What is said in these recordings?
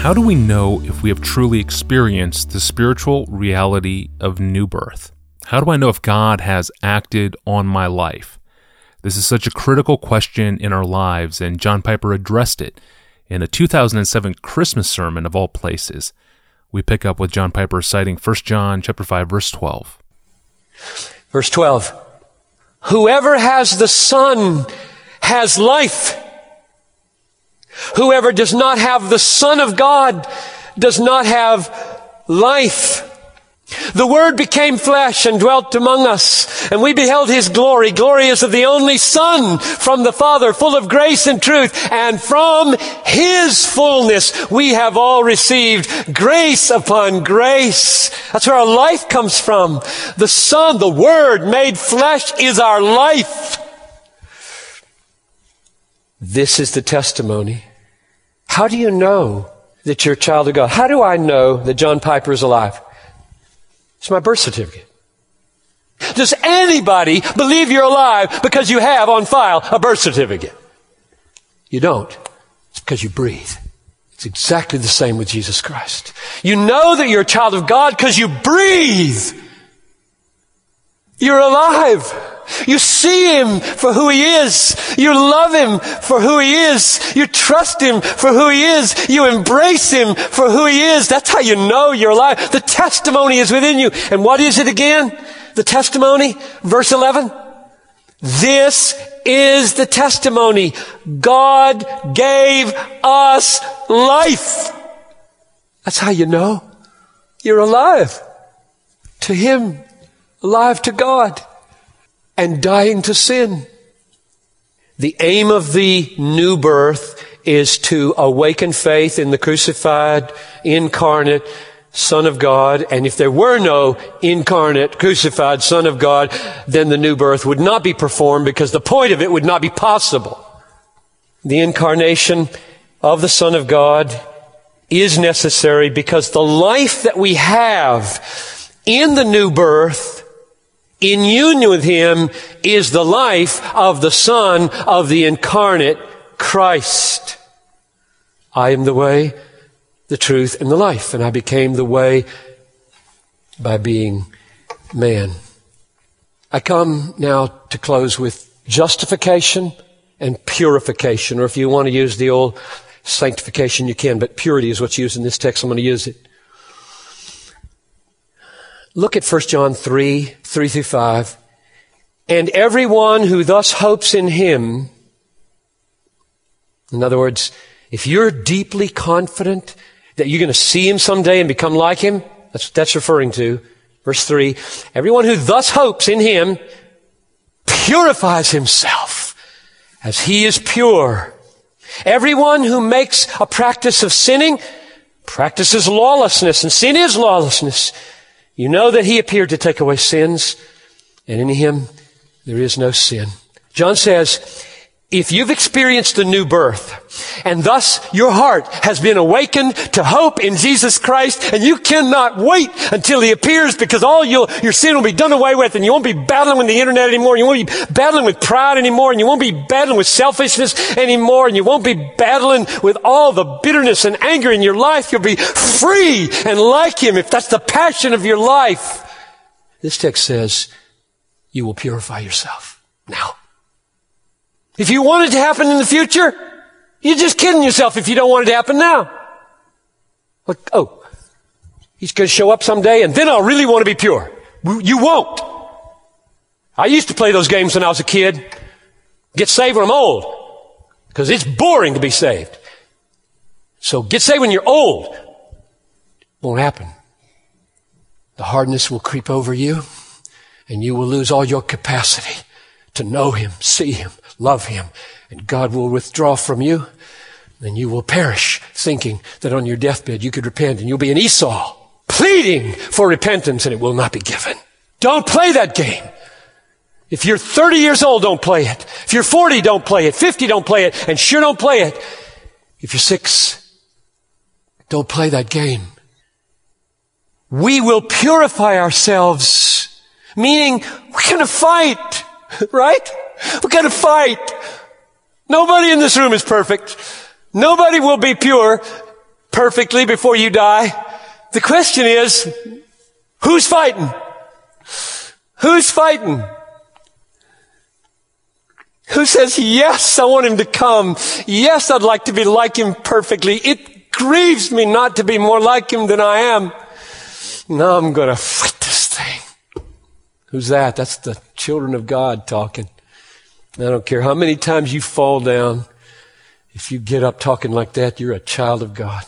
How do we know if we have truly experienced the spiritual reality of new birth? How do I know if God has acted on my life? This is such a critical question in our lives, and John Piper addressed it in a 2007 Christmas sermon of all places. We pick up with John Piper citing 1 John chapter 5 verse 12. Verse 12. Whoever has the Son has life. Whoever does not have the Son of God does not have life. The Word became flesh and dwelt among us, and we beheld His glory. Is of the only Son from the Father, full of grace and truth, and from His fullness we have all received grace upon grace. That's where our life comes from. The Son, the Word made flesh is our life. This is the testimony. How do you know that you're a child of God? How do I know that John Piper is alive? It's my birth certificate. Does anybody believe you're alive because you have on file a birth certificate? You don't. It's because you breathe. It's exactly the same with Jesus Christ. You know that you're a child of God because you breathe. You're alive. You see Him for who He is. You love Him for who He is. You trust Him for who He is. You embrace Him for who He is. That's how you know you're alive. The testimony is within you. And what is it again? The testimony? Verse 11? This is the testimony. God gave us life. That's how you know you're alive to Him, alive to God and dying to sin. The aim of the new birth is to awaken faith in the crucified, incarnate Son of God. And if there were no incarnate, crucified Son of God, then the new birth would not be performed because the point of it would not be possible. The incarnation of the Son of God is necessary because the life that we have in the new birth in union with Him is the life of the Son of the incarnate Christ. I am the way, the truth, and the life. And I became the way by being man. I come now to close with justification and purification, or if you want to use the old sanctification, you can, but purity is what's used in this text. I'm going to use it. Look at 1 John 3, 3 through 5. And everyone who thus hopes in him, in other words, if you're deeply confident that you're going to see him someday and become like him, that's what that's referring to. Verse 3, everyone who thus hopes in him purifies himself as he is pure. Everyone who makes a practice of sinning practices lawlessness, and sin is lawlessness. You know that he appeared to take away sins, and in him there is no sin. John says, if you've experienced the new birth, and thus your heart has been awakened to hope in Jesus Christ, and you cannot wait until He appears because all your, your sin will be done away with, and you won't be battling with the internet anymore, you won't be battling with pride anymore, and you won't be battling with selfishness anymore, and you won't be battling with all the bitterness and anger in your life. You'll be free and like Him if that's the passion of your life. This text says, you will purify yourself now. If you want it to happen in the future, you're just kidding yourself if you don't want it to happen now. Like, oh, he's going to show up someday and then I'll really want to be pure. You won't. I used to play those games when I was a kid. Get saved when I'm old. Because it's boring to be saved. So get saved when you're old. Won't happen. The hardness will creep over you and you will lose all your capacity to know Him, see Him, love Him, and God will withdraw from you, then you will perish thinking that on your deathbed you could repent and you'll be an Esau pleading for repentance and it will not be given. Don't play that game. If you're 30 years old, don't play it. If you're 40, don't play it. 50, don't play it. And sure don't play it. If you're six, don't play that game. We will purify ourselves, meaning we're going to fight, right? We're going to fight. Nobody in this room is perfect. Nobody will be pure. perfectly before you die. The question is, who's fighting? Who's fighting? Who says, yes, I want him to come. Yes, I'd like to be like him perfectly. It grieves me not to be more like him than I am. Now I'm going to fight. Who's that? That's the children of God talking. I don't care how many times you fall down. If you get up talking like that, you're a child of God.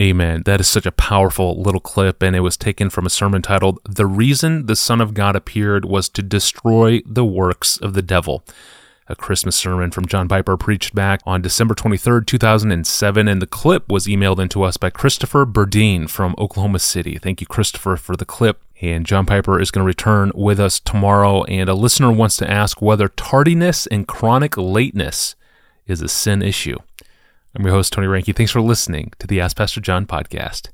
Amen. That is such a powerful little clip, and it was taken from a sermon titled, The Reason the Son of God Appeared Was to Destroy the Works of the Devil. A Christmas sermon from John Piper preached back on December 23rd, 2007, and the clip was emailed into us by Christopher Burdine from Oklahoma City. Thank you, Christopher, for the clip. And John Piper is going to return with us tomorrow. And a listener wants to ask whether tardiness and chronic lateness is a sin issue. I'm your host, Tony Reinke. Thanks for listening to the Ask Pastor John podcast.